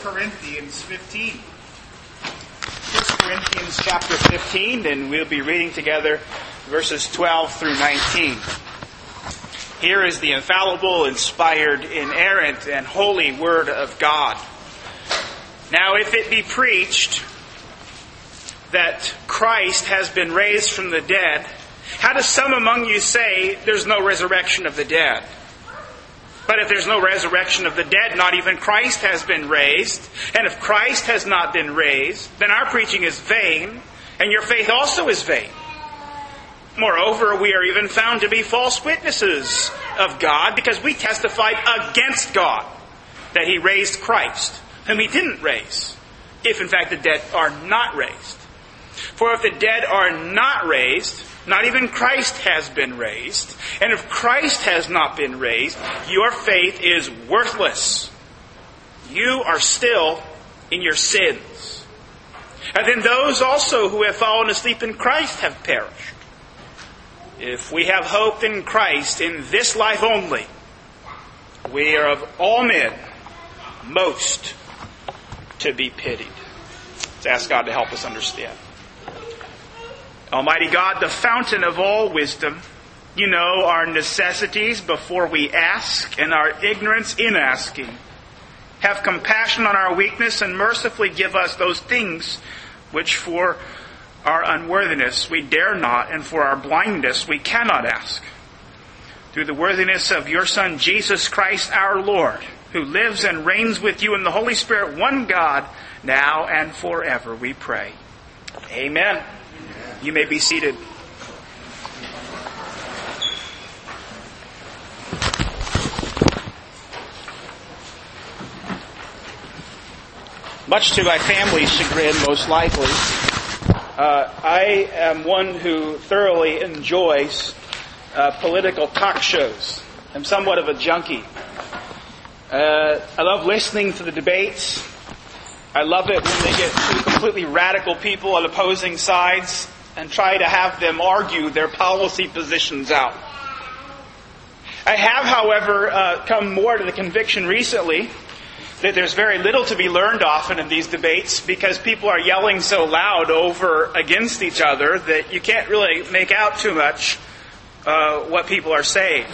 Corinthians 15. 1 Corinthians chapter 15, and we'll be reading together verses 12 through 19. Here is the infallible, inspired, inerrant, and holy Word of God. Now, if it be preached that Christ has been raised from the dead, how do some among you say there's no resurrection of the dead? But if there's no resurrection of the dead, not even Christ has been raised. And if Christ has not been raised, then our preaching is vain, and your faith also is vain. Moreover, we are even found to be false witnesses of God because we testified against God that He raised Christ, whom He didn't raise, if in fact the dead are not raised. For if the dead are not raised, not even Christ has been raised. And if Christ has not been raised, your faith is worthless. You are still in your sins. And then those also who have fallen asleep in Christ have perished. If we have hope in Christ in this life only, we are of all men most to be pitied. Let's ask God to help us understand. Almighty God, the fountain of all wisdom, you know our necessities before we ask and our ignorance in asking. Have compassion on our weakness and mercifully give us those things which for our unworthiness we dare not and for our blindness we cannot ask. Through the worthiness of your Son, Jesus Christ our Lord, who lives and reigns with you in the Holy Spirit, one God, now and forever, we pray. Amen. You may be seated. Much to my family's chagrin, most likely, uh, I am one who thoroughly enjoys uh, political talk shows. I'm somewhat of a junkie. Uh, I love listening to the debates. I love it when they get two completely radical people on opposing sides and try to have them argue their policy positions out. I have, however, uh, come more to the conviction recently that there's very little to be learned often in these debates because people are yelling so loud over against each other that you can't really make out too much uh, what people are saying.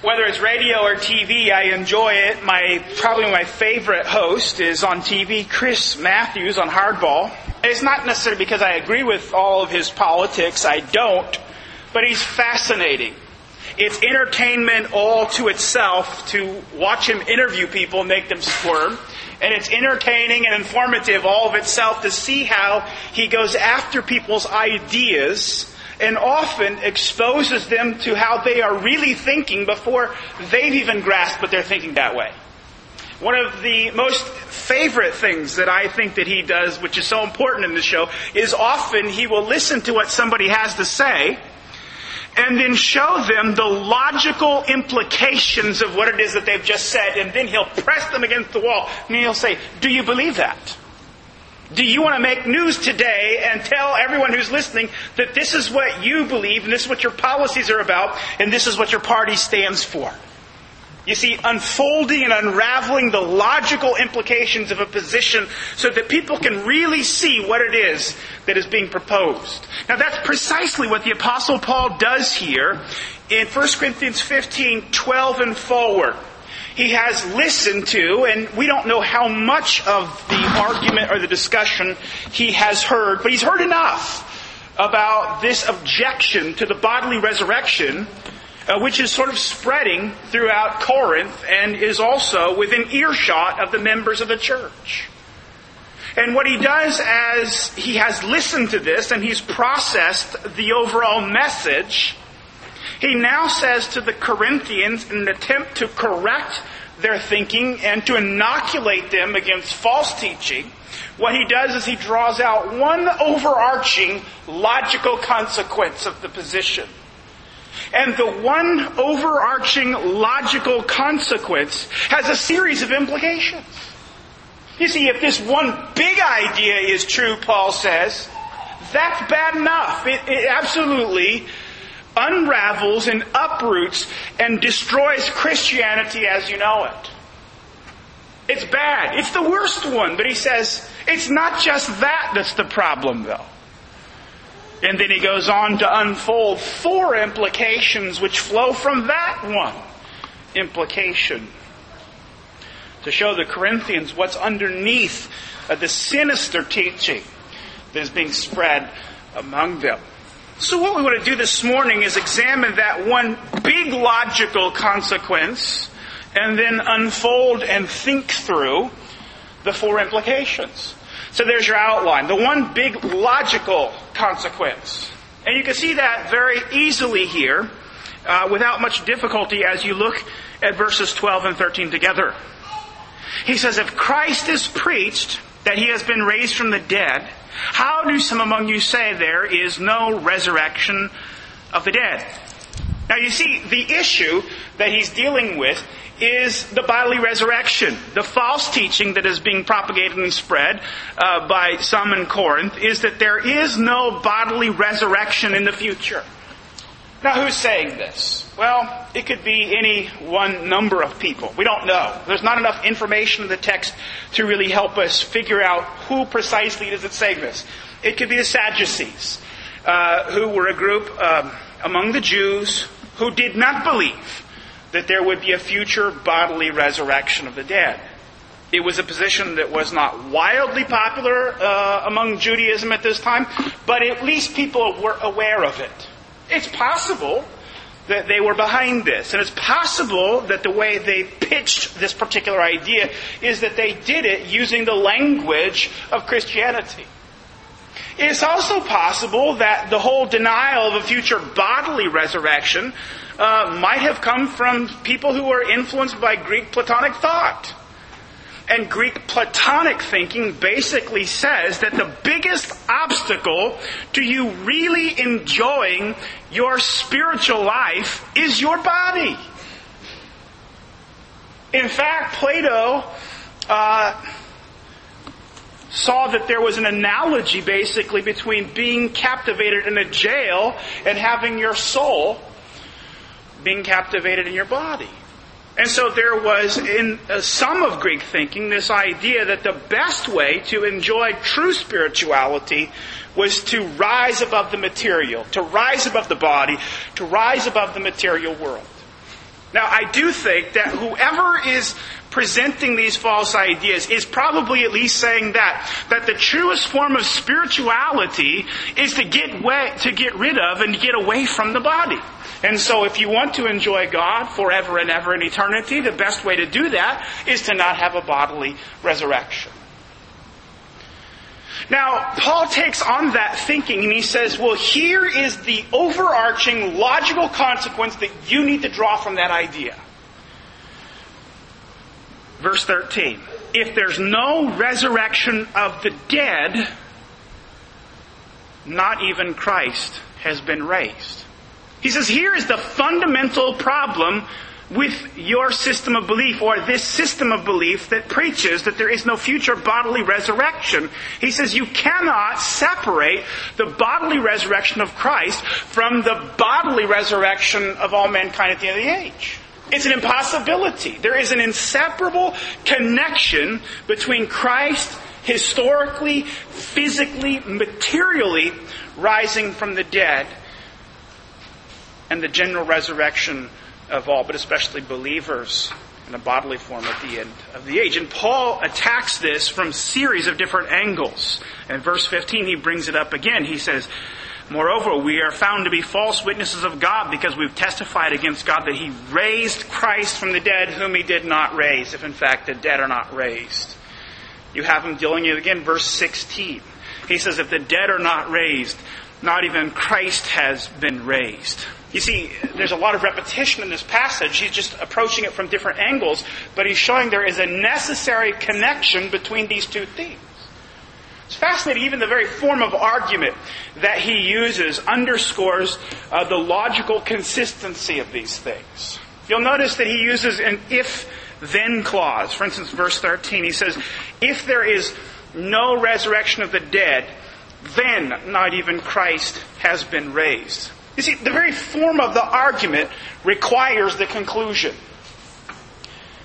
Whether it's radio or TV, I enjoy it. My probably my favorite host is on TV, Chris Matthews on Hardball. It's not necessarily because I agree with all of his politics. I don't, but he's fascinating. It's entertainment all to itself to watch him interview people and make them squirm. And it's entertaining and informative all of itself to see how he goes after people's ideas and often exposes them to how they are really thinking before they've even grasped that they're thinking that way. One of the most favorite things that I think that he does, which is so important in the show, is often he will listen to what somebody has to say and then show them the logical implications of what it is that they've just said, and then he'll press them against the wall, and he'll say, Do you believe that? Do you want to make news today and tell everyone who's listening that this is what you believe and this is what your policies are about and this is what your party stands for? You see, unfolding and unraveling the logical implications of a position so that people can really see what it is that is being proposed. Now that's precisely what the apostle Paul does here in 1 Corinthians 15, 12 and forward he has listened to, and we don't know how much of the argument or the discussion he has heard, but he's heard enough about this objection to the bodily resurrection, uh, which is sort of spreading throughout Corinth and is also within earshot of the members of the church. And what he does as he has listened to this and he's processed the overall message, he now says to the Corinthians in an attempt to correct their thinking and to inoculate them against false teaching, what he does is he draws out one overarching logical consequence of the position. And the one overarching logical consequence has a series of implications. You see, if this one big idea is true, Paul says, that's bad enough. It, it absolutely unravels and uproots and destroys Christianity as you know it. It's bad. It's the worst one. But he says, it's not just that that's the problem, though. And then he goes on to unfold four implications which flow from that one implication. To show the Corinthians what's underneath the sinister teaching that is being spread among them. So what we want to do this morning is examine that one big logical consequence and then unfold and think through the four implications. So there's your outline. The one big logical consequence. And you can see that very easily here uh, without much difficulty as you look at verses 12 and 13 together. He says, if Christ is preached that he has been raised from the dead, how do some among you say there is no resurrection of the dead? Now you see, the issue that he's dealing with is the bodily resurrection. The false teaching that is being propagated and spread uh, by some in Corinth is that there is no bodily resurrection in the future. Now, who's saying this? Well, it could be any one number of people. We don't know. There's not enough information in the text to really help us figure out who precisely is saying this. It could be the Sadducees, uh, who were a group um, among the Jews who did not believe that there would be a future bodily resurrection of the dead. It was a position that was not wildly popular uh, among Judaism at this time, but at least people were aware of it. It's possible that they were behind this. And it's possible that the way they pitched this particular idea is that they did it using the language of Christianity. It's also possible that the whole denial of a future bodily resurrection uh, might have come from people who were influenced by Greek Platonic thought. And Greek Platonic thinking basically says that the biggest obstacle to you really enjoying your spiritual life is your body. In fact, Plato uh, saw that there was an analogy basically between being captivated in a jail and having your soul being captivated in your body. And so there was in uh, some of Greek thinking this idea that the best way to enjoy true spirituality was to rise above the material, to rise above the body, to rise above the material world. Now, I do think that whoever is presenting these false ideas is probably at least saying that that the truest form of spirituality is to get way, to get rid of and get away from the body. And so if you want to enjoy God forever and ever in eternity, the best way to do that is to not have a bodily resurrection. Now, Paul takes on that thinking and he says, well, here is the overarching logical consequence that you need to draw from that idea. Verse 13. If there's no resurrection of the dead, not even Christ has been raised. He says, here is the fundamental problem with your system of belief or this system of belief that preaches that there is no future bodily resurrection. He says you cannot separate the bodily resurrection of Christ from the bodily resurrection of all mankind at the end of the age. It's an impossibility. There is an inseparable connection between Christ historically, physically, materially rising from the dead and the general resurrection of all, but especially believers in a bodily form at the end of the age. And Paul attacks this from series of different angles. In verse 15, he brings it up again. He says, Moreover, we are found to be false witnesses of God because we've testified against God that He raised Christ from the dead whom He did not raise, if in fact the dead are not raised. You have him dealing with again, verse 16. He says, if the dead are not raised, not even Christ has been raised. You see, there's a lot of repetition in this passage. He's just approaching it from different angles, but he's showing there is a necessary connection between these two themes. It's fascinating, even the very form of argument that he uses underscores uh, the logical consistency of these things. You'll notice that he uses an if then clause. For instance, verse 13, he says, If there is no resurrection of the dead, then not even Christ has been raised. You see, the very form of the argument requires the conclusion.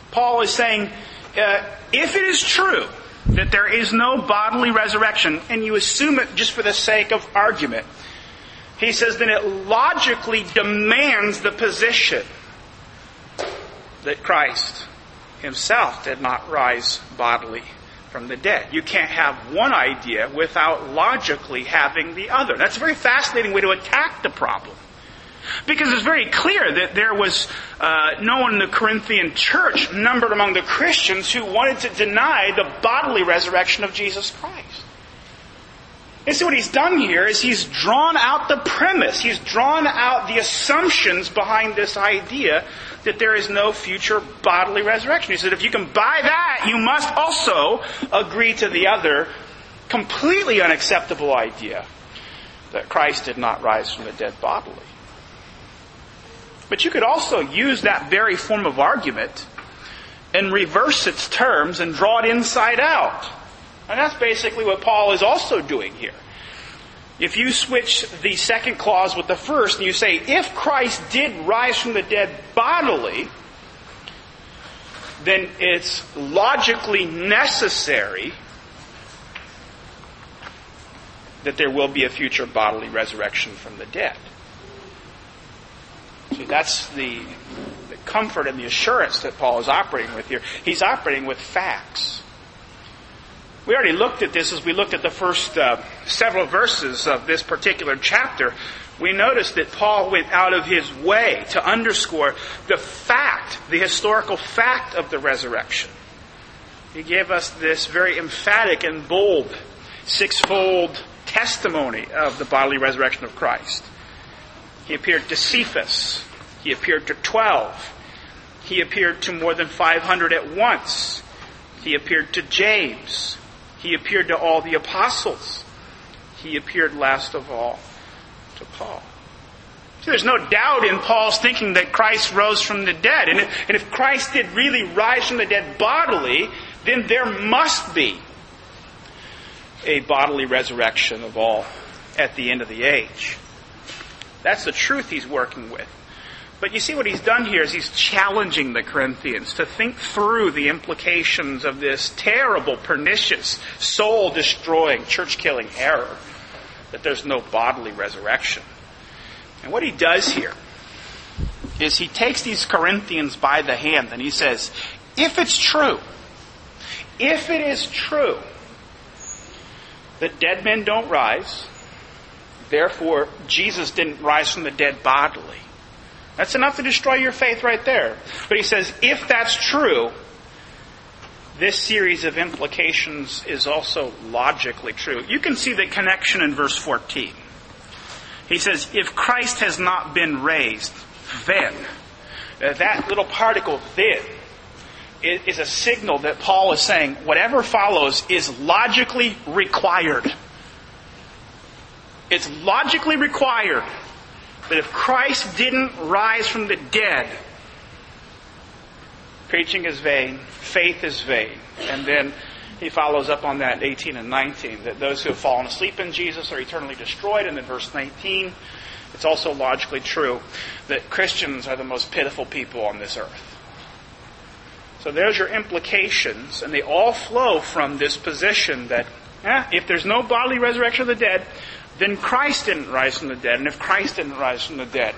Paul is saying, uh, if it is true that there is no bodily resurrection, and you assume it just for the sake of argument, he says then it logically demands the position that Christ himself did not rise bodily from the dead. You can't have one idea without logically having the other. That's a very fascinating way to attack the problem. Because it's very clear that there was uh, no one in the Corinthian church numbered among the Christians who wanted to deny the bodily resurrection of Jesus Christ. And so what he's done here is he's drawn out the premise, he's drawn out the assumptions behind this idea that there is no future bodily resurrection. He said, if you can buy that, you must also agree to the other completely unacceptable idea that Christ did not rise from the dead bodily. But you could also use that very form of argument and reverse its terms and draw it inside out. And that's basically what Paul is also doing here. If you switch the second clause with the first and you say, if Christ did rise from the dead bodily, then it's logically necessary that there will be a future bodily resurrection from the dead. See, that's the, the comfort and the assurance that Paul is operating with here. He's operating with facts. We already looked at this as we looked at the first uh, several verses of this particular chapter. We noticed that Paul went out of his way to underscore the fact, the historical fact of the resurrection. He gave us this very emphatic and bold sixfold testimony of the bodily resurrection of Christ. He appeared to Cephas. He appeared to 12. He appeared to more than 500 at once. He appeared to James. He appeared to all the apostles. He appeared last of all to Paul. See, there's no doubt in Paul's thinking that Christ rose from the dead. And if, and if Christ did really rise from the dead bodily, then there must be a bodily resurrection of all at the end of the age. That's the truth he's working with. But you see what he's done here is he's challenging the Corinthians to think through the implications of this terrible, pernicious, soul destroying, church killing error that there's no bodily resurrection. And what he does here is he takes these Corinthians by the hand and he says, if it's true, if it is true that dead men don't rise, Therefore, Jesus didn't rise from the dead bodily. That's enough to destroy your faith right there. But he says, if that's true, this series of implications is also logically true. You can see the connection in verse 14. He says, if Christ has not been raised, then, uh, that little particle, then, is a signal that Paul is saying whatever follows is logically required. It's logically required that if Christ didn't rise from the dead, preaching is vain, faith is vain. And then he follows up on that 18 and 19, that those who have fallen asleep in Jesus are eternally destroyed. And then verse 19, it's also logically true that Christians are the most pitiful people on this earth. So there's your implications, and they all flow from this position that eh, if there's no bodily resurrection of the dead, then Christ didn't rise from the dead. And if Christ didn't rise from the dead,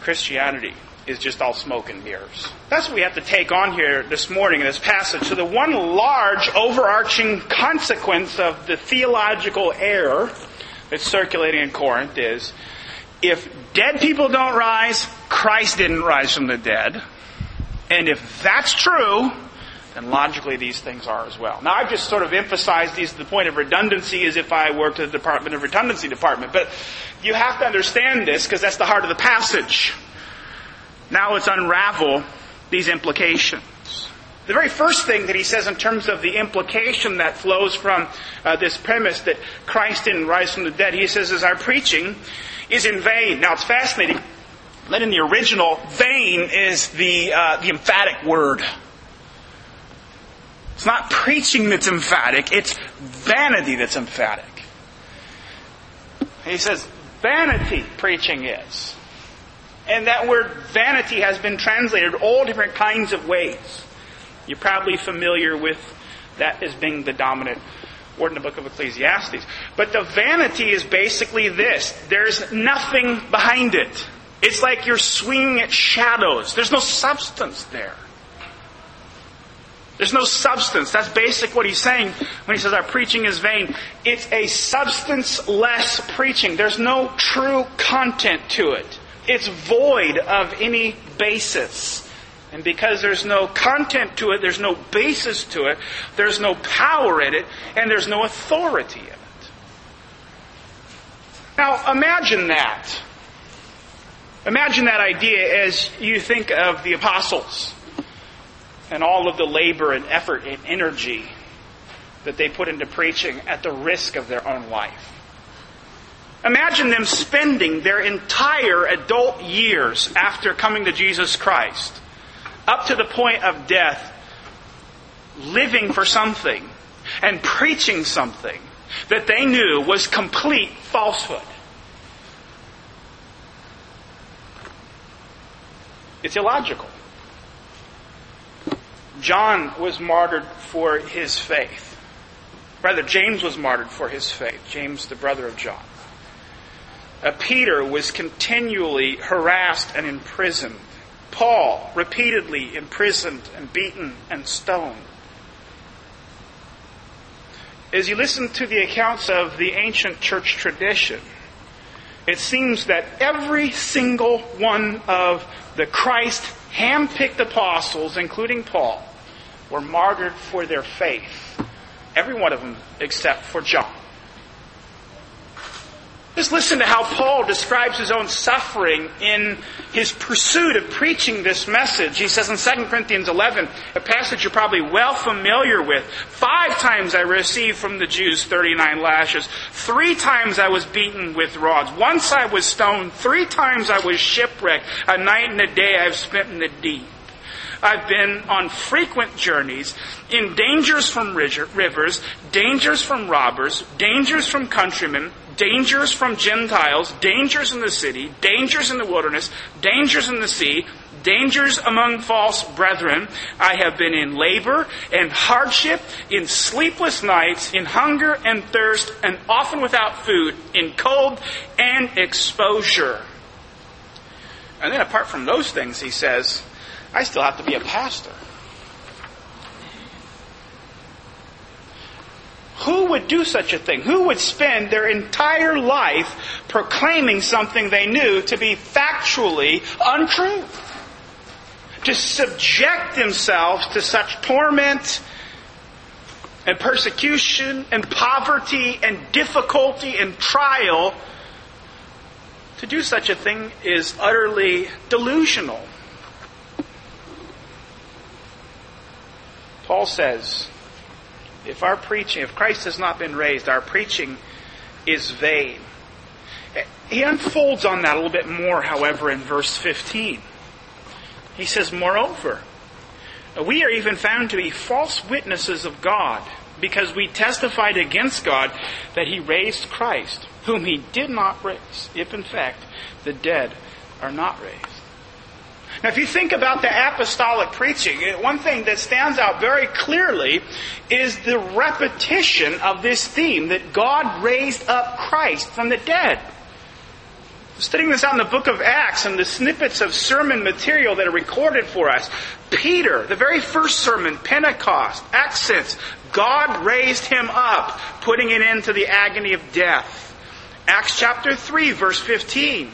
Christianity is just all smoke and mirrors. That's what we have to take on here this morning in this passage. So the one large overarching consequence of the theological error that's circulating in Corinth is if dead people don't rise, Christ didn't rise from the dead. And if that's true, and logically, these things are as well. Now, I've just sort of emphasized these to the point of redundancy as if I worked at the Department of Redundancy Department. But you have to understand this because that's the heart of the passage. Now let's unravel these implications. The very first thing that he says in terms of the implication that flows from uh, this premise that Christ didn't rise from the dead, he says, is our preaching is in vain. Now it's fascinating that in the original, vain is the, uh, the emphatic word. It's not preaching that's emphatic, it's vanity that's emphatic. He says, vanity preaching is. And that word vanity has been translated all different kinds of ways. You're probably familiar with that as being the dominant word in the book of Ecclesiastes. But the vanity is basically this. There's nothing behind it. It's like you're swinging at shadows. There's no substance there. There's no substance. That's basic what he's saying when he says our preaching is vain. It's a substance-less preaching. There's no true content to it. It's void of any basis. And because there's no content to it, there's no basis to it, there's no power in it, and there's no authority in it. Now, imagine that. Imagine that idea as you think of the apostles and all of the labor and effort and energy that they put into preaching at the risk of their own life. Imagine them spending their entire adult years after coming to Jesus Christ, up to the point of death, living for something and preaching something that they knew was complete falsehood. It's illogical. John was martyred for his faith. Rather, James was martyred for his faith. James, the brother of John. Uh, Peter was continually harassed and imprisoned. Paul, repeatedly imprisoned and beaten and stoned. As you listen to the accounts of the ancient church tradition, it seems that every single one of the Christ hand-picked apostles, including Paul, were martyred for their faith. Every one of them except for John. Just listen to how Paul describes his own suffering in his pursuit of preaching this message. He says in 2 Corinthians 11, a passage you're probably well familiar with, five times I received from the Jews 39 lashes. Three times I was beaten with rods. Once I was stoned. Three times I was shipwrecked. A night and a day I've spent in the deep. I've been on frequent journeys, in dangers from rivers, dangers from robbers, dangers from countrymen, dangers from Gentiles, dangers in the city, dangers in the wilderness, dangers in the sea, dangers among false brethren. I have been in labor and hardship, in sleepless nights, in hunger and thirst, and often without food, in cold and exposure. And then apart from those things, he says, I still have to be a pastor. Who would do such a thing? Who would spend their entire life proclaiming something they knew to be factually untrue? To subject themselves to such torment and persecution and poverty and difficulty and trial, to do such a thing is utterly delusional. Paul says, if our preaching, if Christ has not been raised, our preaching is vain. He unfolds on that a little bit more, however, in verse 15. He says, Moreover, we are even found to be false witnesses of God, because we testified against God that He raised Christ, whom He did not raise, if in fact the dead are not raised. Now, if you think about the apostolic preaching, eh, one thing that stands out very clearly is the repetition of this theme that God raised up Christ from the dead. Studying this out in the book of Acts and the snippets of sermon material that are recorded for us, Peter, the very first sermon, Pentecost, accents, God raised him up, putting an end to the agony of death. Acts chapter 3, verse 15.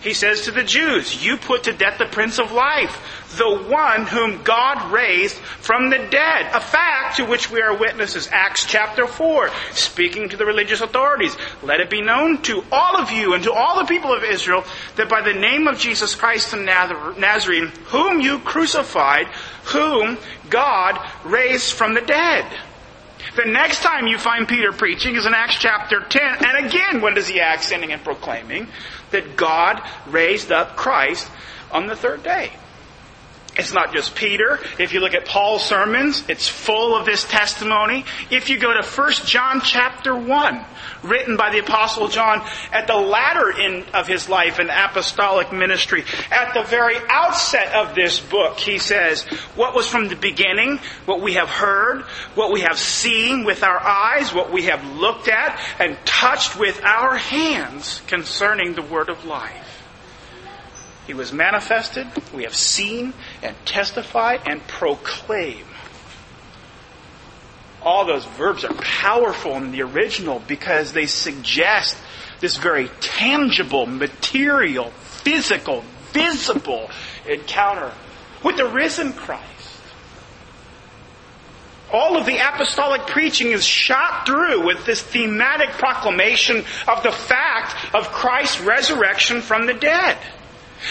He says to the Jews, You put to death the Prince of Life, the one whom God raised from the dead. A fact to which we are witnesses. Acts chapter 4, speaking to the religious authorities. Let it be known to all of you and to all the people of Israel that by the name of Jesus Christ the Nazarene, whom you crucified, whom God raised from the dead. The next time you find Peter preaching is in Acts chapter 10. And again, what does he accenting and proclaiming? That God raised up Christ on the third day. It's not just Peter. If you look at Paul's sermons, it's full of this testimony. If you go to 1 John chapter 1, written by the apostle John at the latter end of his life in apostolic ministry, at the very outset of this book, he says, what was from the beginning, what we have heard, what we have seen with our eyes, what we have looked at and touched with our hands concerning the word of life. He was manifested, we have seen and testified and proclaim. All those verbs are powerful in the original because they suggest this very tangible, material, physical, visible encounter with the risen Christ. All of the apostolic preaching is shot through with this thematic proclamation of the fact of Christ's resurrection from the dead.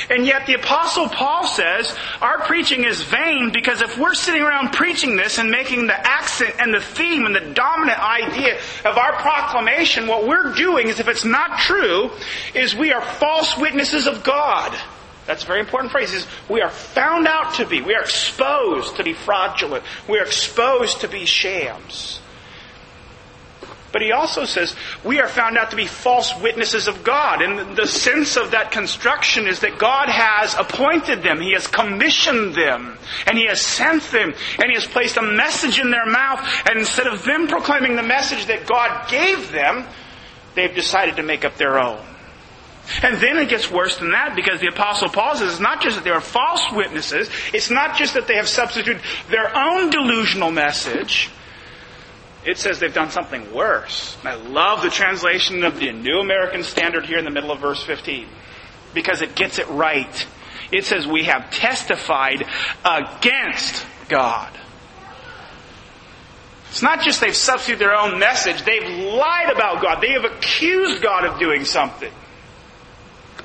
And yet the apostle Paul says our preaching is vain because if we're sitting around preaching this and making the accent and the theme and the dominant idea of our proclamation, what we're doing is if it's not true, is we are false witnesses of God. That's a very important phrase. Is we are found out to be, we are exposed to be fraudulent, we are exposed to be shams. But he also says we are found out to be false witnesses of God. And the sense of that construction is that God has appointed them. He has commissioned them. And He has sent them. And He has placed a message in their mouth. And instead of them proclaiming the message that God gave them, they've decided to make up their own. And then it gets worse than that because the apostle Paul says it's not just that they are false witnesses. It's not just that they have substituted their own delusional message it says they've done something worse. And I love the translation of the New American Standard here in the middle of verse 15 because it gets it right. It says we have testified against God. It's not just they've substituted their own message, they've lied about God. They have accused God of doing something.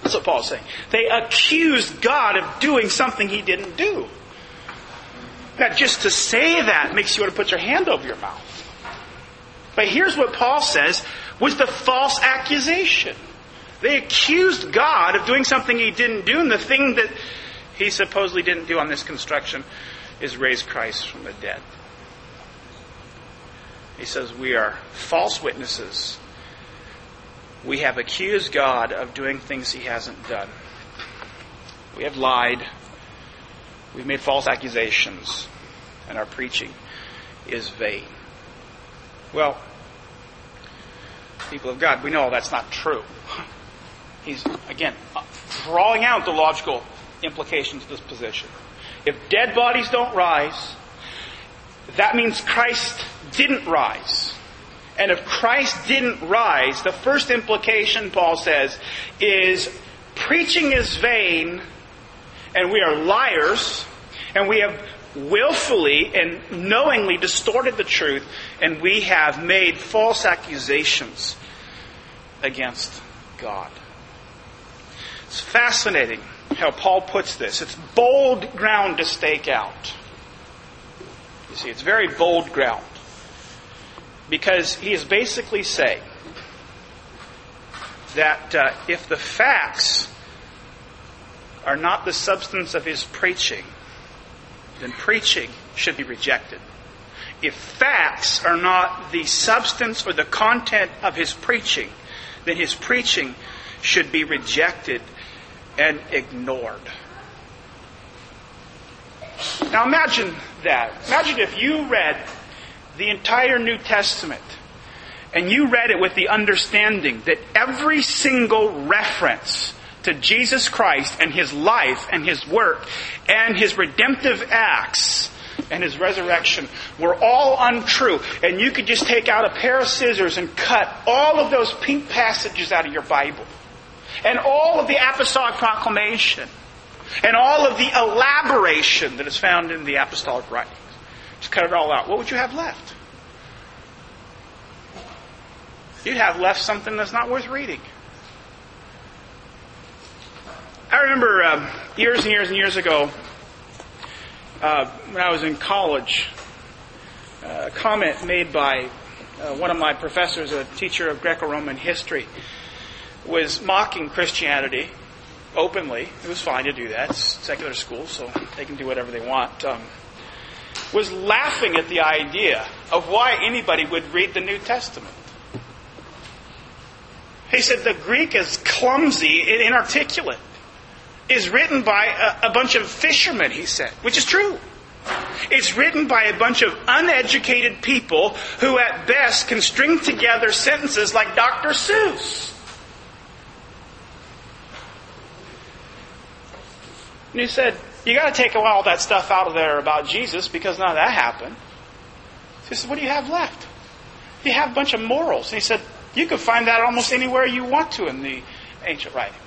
That's what Paul's saying. They accused God of doing something he didn't do. Now, just to say that makes you want to put your hand over your mouth. But here's what Paul says was the false accusation. They accused God of doing something he didn't do, and the thing that he supposedly didn't do on this construction is raise Christ from the dead. He says, We are false witnesses. We have accused God of doing things he hasn't done. We have lied. We've made false accusations. And our preaching is vain. Well, people of God, we know that's not true. He's, again, drawing out the logical implications of this position. If dead bodies don't rise, that means Christ didn't rise. And if Christ didn't rise, the first implication, Paul says, is preaching is vain, and we are liars, and we have willfully and knowingly distorted the truth, and we have made false accusations against God. It's fascinating how Paul puts this. It's bold ground to stake out. You see, it's very bold ground. Because he is basically saying that uh, if the facts are not the substance of his preaching, then preaching should be rejected. If facts are not the substance or the content of his preaching, then his preaching should be rejected and ignored. Now imagine that. Imagine if you read the entire New Testament and you read it with the understanding that every single reference to Jesus Christ and His life and His work and His redemptive acts and His resurrection were all untrue. And you could just take out a pair of scissors and cut all of those pink passages out of your Bible. And all of the apostolic proclamation. And all of the elaboration that is found in the apostolic writings. Just cut it all out. What would you have left? You'd have left something that's not worth reading. I remember uh, years and years and years ago, uh, when I was in college, a comment made by uh, one of my professors, a teacher of Greco-Roman history, was mocking Christianity openly. It was fine to do that. It's secular school, so they can do whatever they want. Um, was laughing at the idea of why anybody would read the New Testament. He said the Greek is clumsy and inarticulate. Is written by a, a bunch of fishermen, he said, which is true. It's written by a bunch of uneducated people who at best can string together sentences like Dr. Seuss. And he said, you got to take all that stuff out of there about Jesus because none of that happened. He said, what do you have left? You have a bunch of morals. And he said, you can find that almost anywhere you want to in the ancient writings.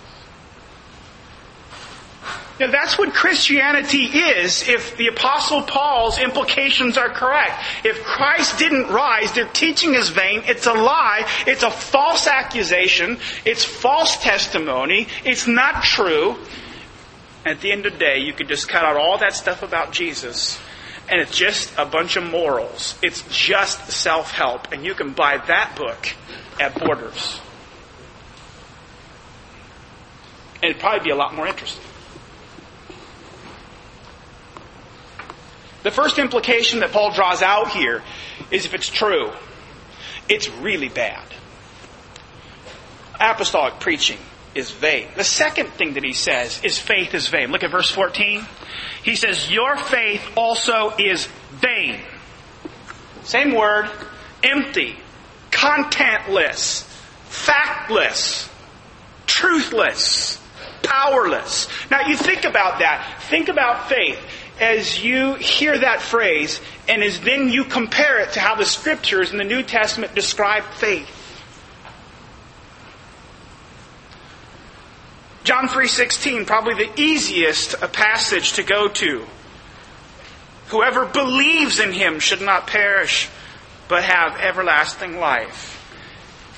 Now that's what Christianity is if the Apostle Paul's implications are correct. If Christ didn't rise, their teaching is vain, it's a lie, it's a false accusation, it's false testimony, it's not true. At the end of the day, you could just cut out all that stuff about Jesus, and it's just a bunch of morals. It's just self help, and you can buy that book at Borders. And it'd probably be a lot more interesting. The first implication that Paul draws out here is if it's true, it's really bad. Apostolic preaching is vain. The second thing that he says is faith is vain. Look at verse 14. He says, Your faith also is vain. Same word, empty, contentless, factless, truthless, powerless. Now you think about that. Think about faith as you hear that phrase and as then you compare it to how the scriptures in the New Testament describe faith. John 3:16 probably the easiest passage to go to. Whoever believes in him should not perish but have everlasting life.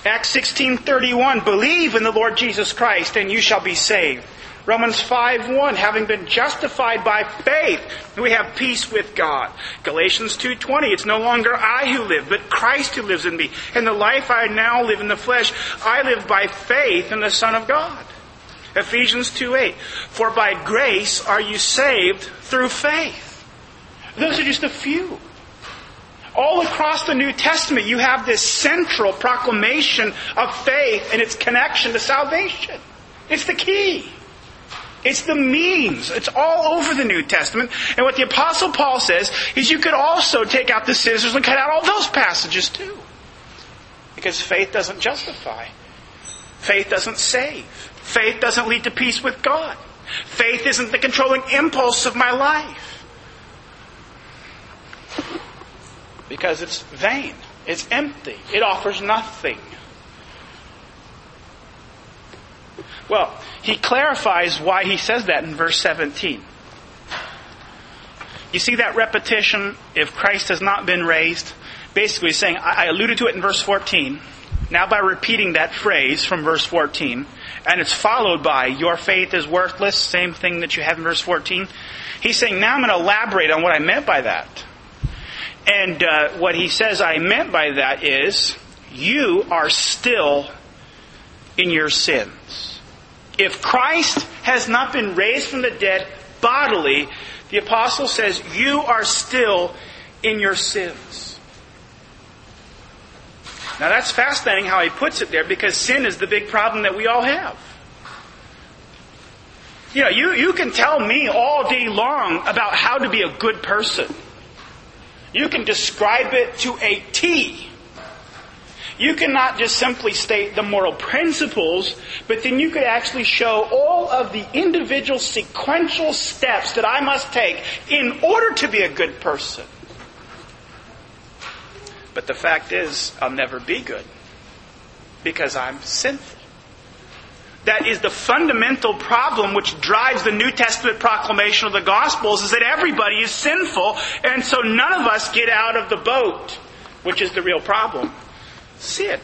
Acts 16:31 Believe in the Lord Jesus Christ and you shall be saved. Romans 5:1 Having been justified by faith, we have peace with God. Galatians 2:20 It's no longer I who live, but Christ who lives in me. And the life I now live in the flesh, I live by faith in the Son of God. Ephesians 2:8 For by grace are you saved through faith. Those are just a few. All across the New Testament, you have this central proclamation of faith and its connection to salvation. It's the key. It's the means. It's all over the New Testament. And what the Apostle Paul says is you could also take out the scissors and cut out all those passages too. Because faith doesn't justify. Faith doesn't save. Faith doesn't lead to peace with God. Faith isn't the controlling impulse of my life. because it's vain. It's empty. It offers nothing. Well, he clarifies why he says that in verse 17. You see that repetition, if Christ has not been raised? Basically saying, I alluded to it in verse 14. Now by repeating that phrase from verse 14, and it's followed by, your faith is worthless, same thing that you have in verse 14. He's saying, now I'm going to elaborate on what I meant by that. And uh, what he says I meant by that is, you are still in your sins. If Christ has not been raised from the dead bodily, the apostle says, you are still in your sins. Now that's fascinating how he puts it there because sin is the big problem that we all have. You know, you, you can tell me all day long about how to be a good person. You can describe it to a T. You cannot just simply state the moral principles, but then you could actually show all of the individual sequential steps that I must take in order to be a good person. But the fact is, I'll never be good because I'm sinful. That is the fundamental problem which drives the New Testament proclamation of the Gospels is that everybody is sinful and so none of us get out of the boat, which is the real problem. Sin.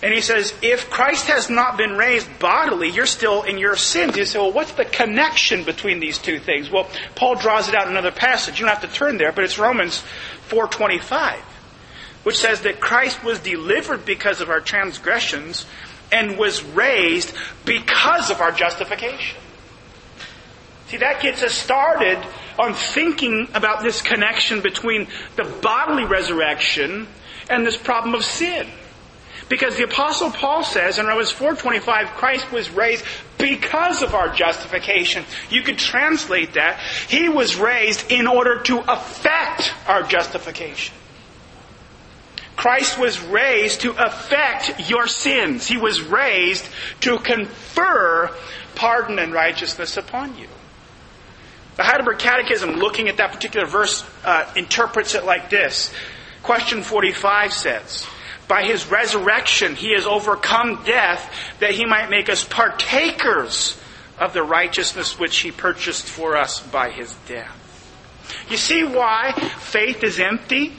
And he says, if Christ has not been raised bodily, you're still in your sins. You say, well, what's the connection between these two things? Well, Paul draws it out in another passage. You don't have to turn there, but it's Romans 4.25, which says that Christ was delivered because of our transgressions and was raised because of our justification. See, that gets us started on thinking about this connection between the bodily resurrection and this problem of sin. Because the apostle Paul says in Romans 4:25 Christ was raised because of our justification. You could translate that he was raised in order to affect our justification. Christ was raised to affect your sins. He was raised to confer pardon and righteousness upon you. The Heidelberg Catechism, looking at that particular verse, uh, interprets it like this. Question 45 says, By his resurrection he has overcome death that he might make us partakers of the righteousness which he purchased for us by his death. You see why faith is empty?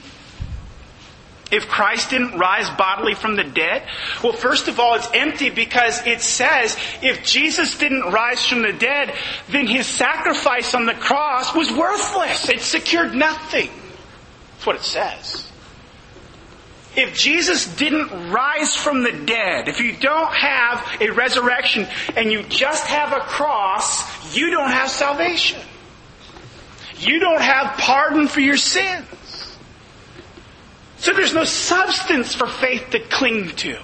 if Christ didn't rise bodily from the dead? Well, first of all, it's empty because it says if Jesus didn't rise from the dead, then his sacrifice on the cross was worthless. It secured nothing. That's what it says. If Jesus didn't rise from the dead, if you don't have a resurrection and you just have a cross, you don't have salvation. You don't have pardon for your sins. So there's no substance for faith to cling to.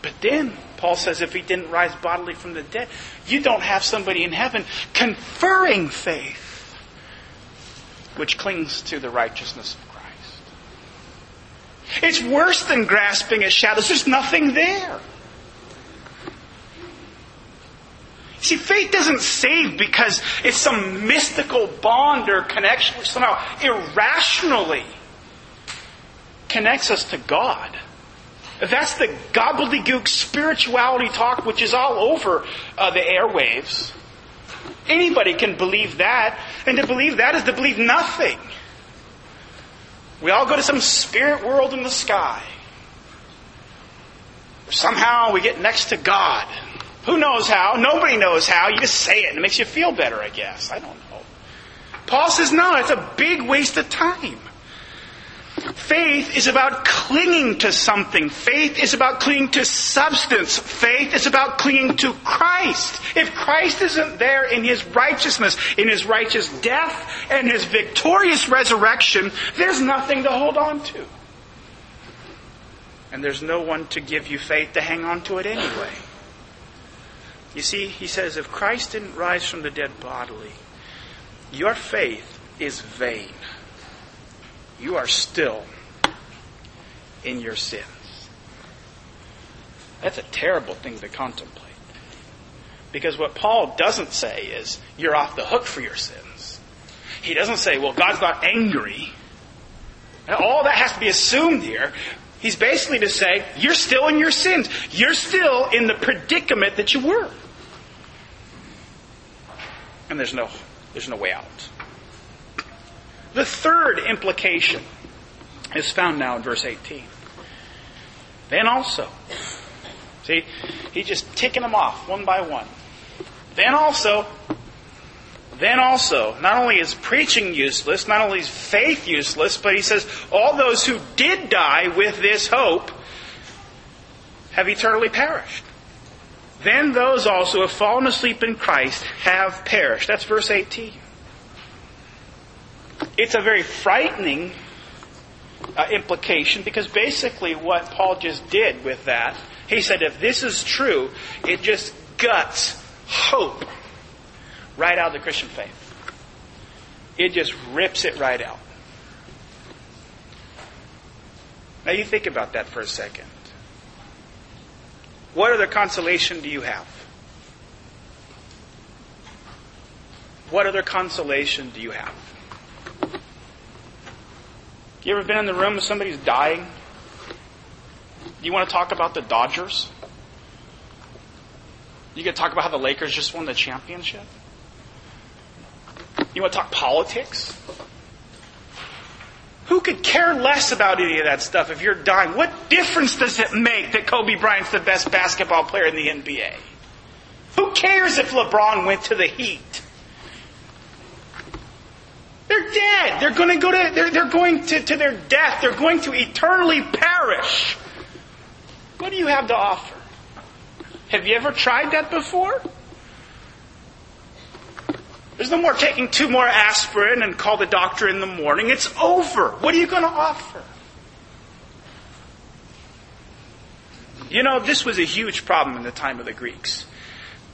But then, Paul says, if he didn't rise bodily from the dead, you don't have somebody in heaven conferring faith, which clings to the righteousness. It's worse than grasping at shadows. There's nothing there. See, faith doesn't save because it's some mystical bond or connection which somehow irrationally connects us to God. That's the gobbledygook spirituality talk which is all over uh, the airwaves. Anybody can believe that, and to believe that is to believe nothing. We all go to some spirit world in the sky. Somehow we get next to God. Who knows how? Nobody knows how. You just say it and it makes you feel better, I guess. I don't know. Paul says, no, it's a big waste of time. Faith is about clinging to something. Faith is about clinging to substance. Faith is about clinging to Christ. If Christ isn't there in His righteousness, in His righteous death, and His victorious resurrection, there's nothing to hold on to. And there's no one to give you faith to hang on to it anyway. You see, he says, if Christ didn't rise from the dead bodily, your faith is vain you are still in your sins. That's a terrible thing to contemplate. Because what Paul doesn't say is, you're off the hook for your sins. He doesn't say, well, God's not angry. All that has to be assumed here. He's basically to say, you're still in your sins. You're still in the predicament that you were. And there's no, there's no way out. The third implication is found now in verse 18. Then also, see, he's just ticking them off one by one. Then also, then also, not only is preaching useless, not only is faith useless, but he says all those who did die with this hope have eternally perished. Then those also who have fallen asleep in Christ have perished. That's verse 18. It's a very frightening uh, implication because basically what Paul just did with that, he said if this is true, it just guts hope right out of the Christian faith. It just rips it right out. Now you think about that for a second. What other consolation do you have? What other consolation do you have? You ever been in the room with somebody's dying? Do you want to talk about the Dodgers? You can talk about how the Lakers just won the championship? You want to talk politics? Who could care less about any of that stuff if you're dying? What difference does it make that Kobe Bryant's the best basketball player in the NBA? Who cares if LeBron went to the Heat? They're dead. They're going to go to, they're, they're going to, to their death. They're going to eternally perish. What do you have to offer? Have you ever tried that before? There's no more taking two more aspirin and call the doctor in the morning. It's over. What are you going to offer? You know, this was a huge problem in the time of the Greeks.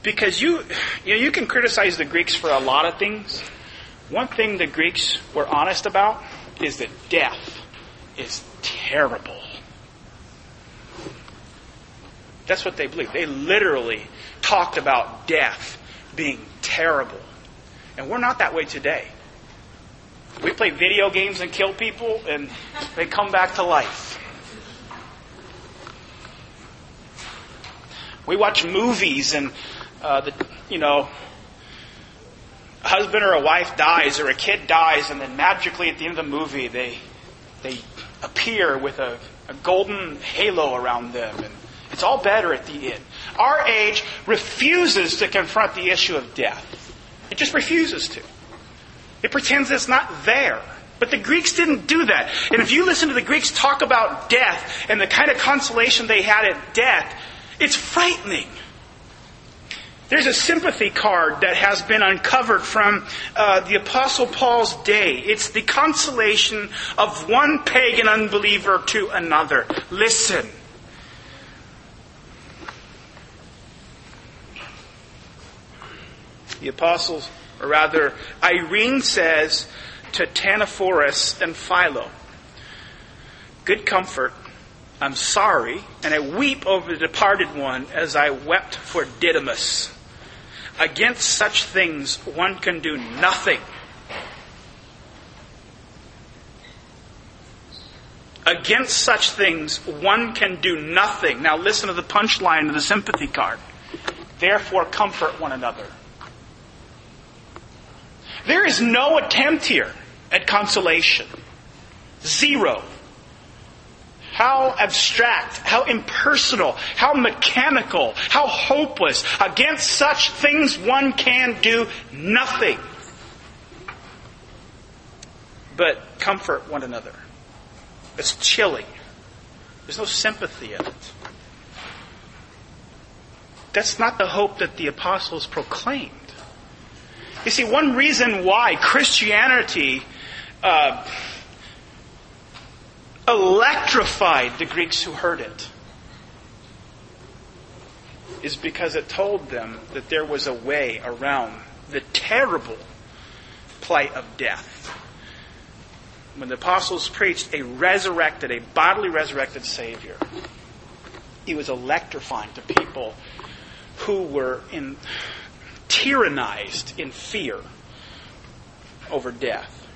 Because you, you know, you can criticize the Greeks for a lot of things. One thing the Greeks were honest about is that death is terrible. That's what they believed. They literally talked about death being terrible. And we're not that way today. We play video games and kill people, and they come back to life. We watch movies, and uh, the, you know, husband or a wife dies, or a kid dies, and then magically at the end of the movie, they they appear with a, a golden halo around them, and it's all better at the end. Our age refuses to confront the issue of death. It just refuses to. It pretends it's not there. But the Greeks didn't do that. And if you listen to the Greeks talk about death and the kind of consolation they had at death, it's frightening. There's a sympathy card that has been uncovered from uh, the Apostle Paul's day. It's the consolation of one pagan unbeliever to another. Listen. The apostles, or rather, Irene says to Tanaphorus and Philo, Good comfort, I'm sorry, and I weep over the departed one as I wept for Didymus. Against such things one can do nothing. Against such things one can do nothing. Now listen to the punchline of the sympathy card. Therefore comfort one another. There is no attempt here at consolation. Zero. How abstract, how impersonal, how mechanical, how hopeless. Against such things one can do nothing. But comfort one another. It's chilling. There's no sympathy in it. That's not the hope that the apostles proclaimed. You see, one reason why Christianity uh, electrified the Greeks who heard it is because it told them that there was a way around the terrible plight of death. When the apostles preached a resurrected, a bodily resurrected Savior, he was electrifying to people who were in tyrannized in fear over death.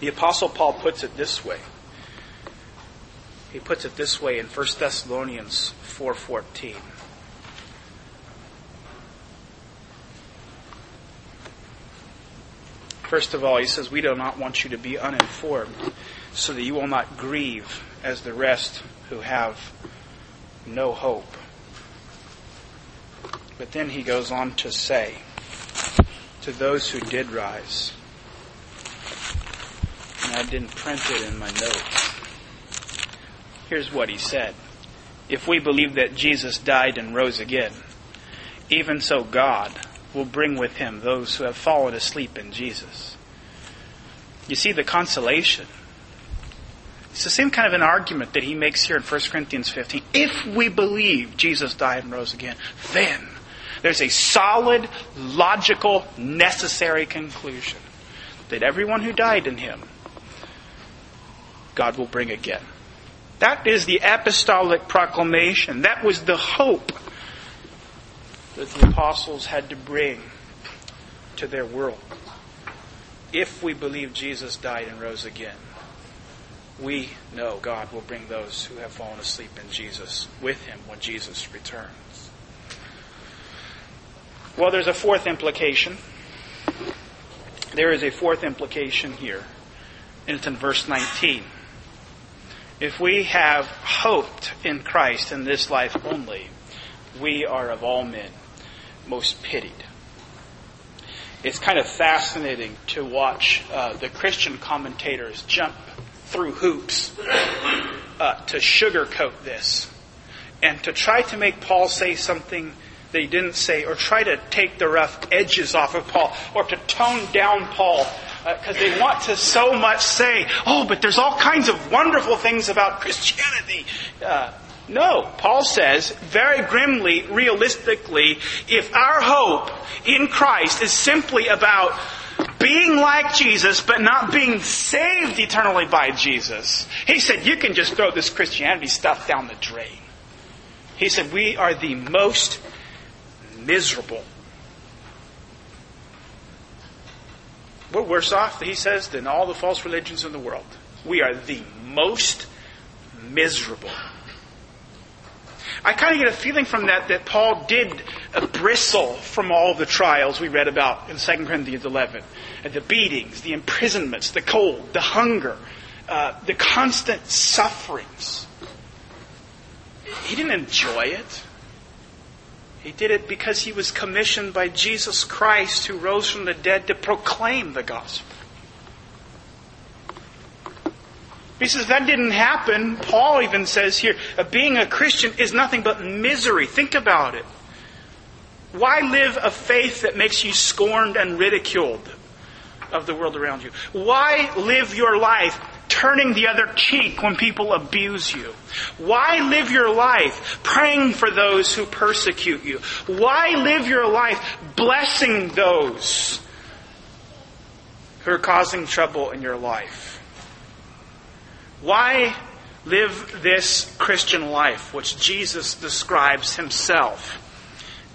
The apostle Paul puts it this way. He puts it this way in 1 Thessalonians 4:14. First of all, he says, We do not want you to be uninformed, so that you will not grieve as the rest who have no hope. But then he goes on to say, to those who did rise, and I didn't print it in my notes. Here's what he said. If we believe that Jesus died and rose again, even so God will bring with him those who have fallen asleep in Jesus. You see the consolation. It's the same kind of an argument that he makes here in 1 Corinthians 15. If we believe Jesus died and rose again, then there's a solid, logical, necessary conclusion that everyone who died in him, God will bring again. That is the apostolic proclamation. That was the hope that the apostles had to bring to their world. If we believe Jesus died and rose again, we know God will bring those who have fallen asleep in Jesus with him when Jesus returns. Well, there's a fourth implication. There is a fourth implication here, and it's in verse 19. If we have hoped in Christ in this life only, we are of all men most pitied. It's kind of fascinating to watch uh, the Christian commentators jump through hoops uh, to sugarcoat this. and to try to make Paul say something he didn't say, or try to take the rough edges off of Paul, or to tone down Paul, because uh, they want to so much say, oh, but there's all kinds of wonderful things about Christianity. Uh, no, Paul says very grimly, realistically, if our hope in Christ is simply about being like Jesus, but not being saved eternally by Jesus, he said, you can just throw this Christianity stuff down the drain. He said, we are the most miserable. We're worse off, he says, than all the false religions in the world. We are the most miserable. I kind of get a feeling from that that Paul did bristle from all the trials we read about in 2 Corinthians 11. The beatings, the imprisonments, the cold, the hunger, uh, the constant sufferings. He didn't enjoy it. He did it because he was commissioned by Jesus Christ, who rose from the dead to proclaim the gospel. He says that didn't happen. Paul even says here, being a Christian is nothing but misery. Think about it. Why live a faith that makes you scorned and ridiculed of the world around you? Why live your life turning the other cheek when people abuse you? Why live your life praying for those who persecute you? Why live your life blessing those who are causing trouble in your life? Why live this Christian life, which Jesus describes himself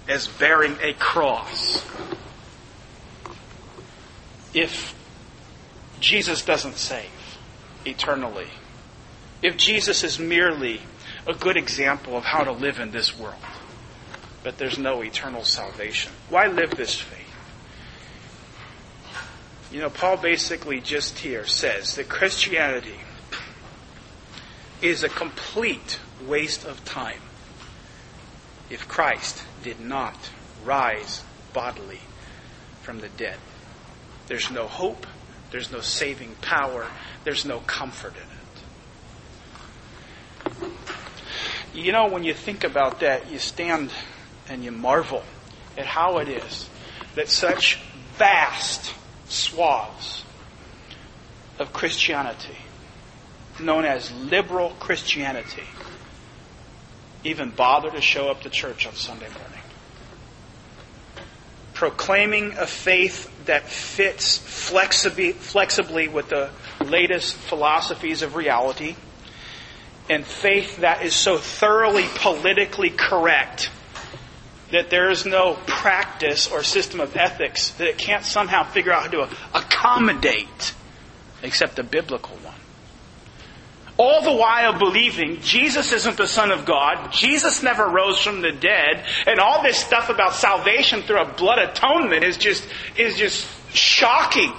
as bearing a cross? If Jesus doesn't save eternally, if Jesus is merely a good example of how to live in this world, but there's no eternal salvation, why live this faith? You know, Paul basically just here says that Christianity is a complete waste of time if Christ did not rise bodily from the dead. There's no hope, there's no saving power, there's no comfort in it. You know, when you think about that, you stand and you marvel at how it is that such vast swaths of Christianity known as liberal Christianity even bother to show up to church on Sunday morning. Proclaiming a faith that fits flexibly, flexibly with the latest philosophies of reality, and faith that is so thoroughly politically correct that there is no practice or system of ethics that it can't somehow figure out how to accommodate except the biblical one. All the while believing Jesus isn't the Son of God, Jesus never rose from the dead, and all this stuff about salvation through a blood atonement is just, is just shocking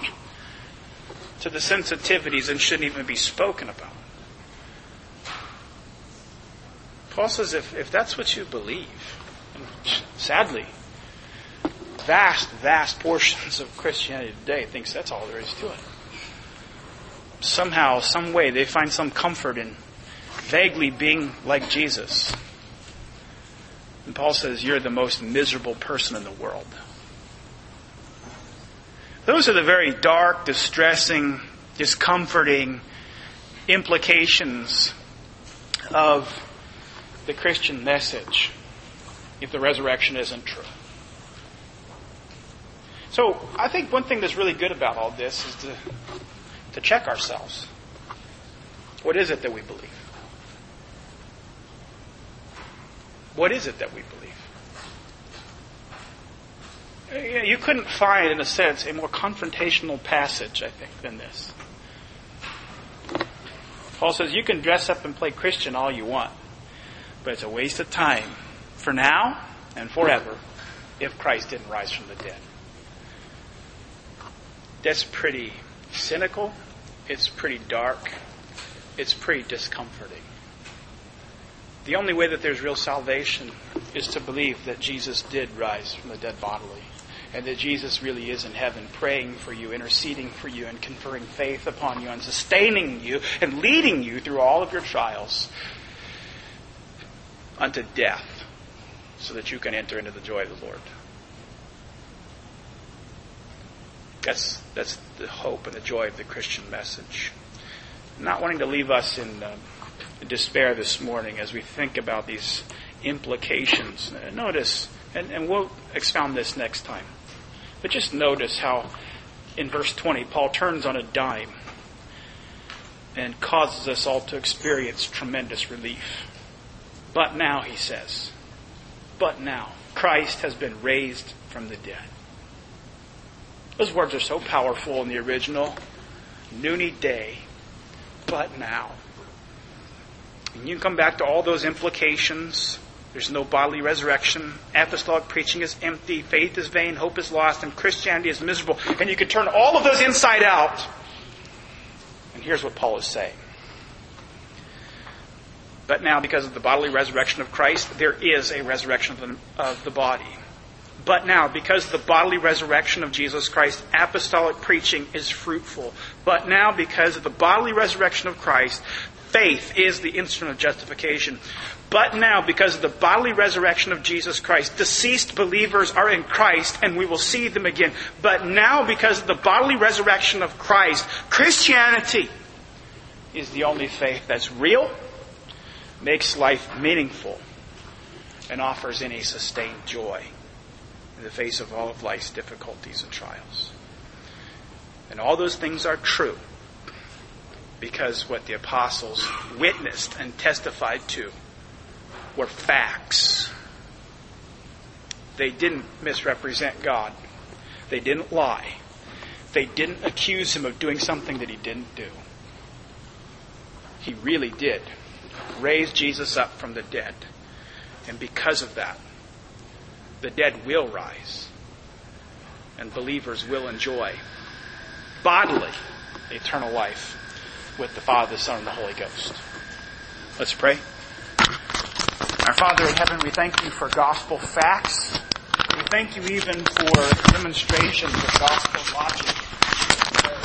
to the sensitivities and shouldn't even be spoken about. Paul says if, if that's what you believe, sadly, vast, vast portions of Christianity today thinks that's all there is to it somehow, some way, they find some comfort in vaguely being like Jesus. And Paul says, You're the most miserable person in the world. Those are the very dark, distressing, discomforting implications of the Christian message if the resurrection isn't true. So I think one thing that's really good about all this is to to check ourselves. What is it that we believe? What is it that we believe? You couldn't find, in a sense, a more confrontational passage, I think, than this. Paul says you can dress up and play Christian all you want, but it's a waste of time for now and forever if Christ didn't rise from the dead. That's pretty cynical it's pretty dark. It's pretty discomforting. The only way that there's real salvation is to believe that Jesus did rise from the dead bodily and that Jesus really is in heaven praying for you, interceding for you, and conferring faith upon you, and sustaining you, and leading you through all of your trials. unto death so that you can enter into the joy of the Lord. That's, that's the hope and the joy of the Christian message. Not wanting to leave us in uh, despair this morning as we think about these implications. Notice, and, and we'll expound this next time, but just notice how in verse 20 Paul turns on a dime and causes us all to experience tremendous relief. But now, he says, but now, Christ has been raised from the dead. Those words are so powerful in the original. nuni de, but now. And you can come back to all those implications. There's no bodily resurrection. Apostolic preaching is empty. Faith is vain. Hope is lost. And Christianity is miserable. And you can turn all of those inside out. And here's what Paul is saying. But now, because of the bodily resurrection of Christ, there is a resurrection of the, of the body. But now, because the bodily resurrection of Jesus Christ, apostolic preaching is fruitful. But now, because of the bodily resurrection of Christ, faith is the instrument of justification. But now, because of the bodily resurrection of Jesus Christ, deceased believers are in Christ and we will see them again. But now, because of the bodily resurrection of Christ, Christianity is the only faith that's real, makes life meaningful, and offers any sustained joy in the face of all of life's difficulties and trials. And all those things are true because what the apostles witnessed and testified to were facts. They didn't misrepresent God. They didn't lie. They didn't accuse him of doing something that he didn't do. He really did raise Jesus up from the dead. And because of that, the dead will rise, and believers will enjoy bodily eternal life with the Father, the Son, and the Holy Ghost. Let's pray. Our Father in heaven, we thank you for gospel facts. We thank you even for demonstrations of gospel logic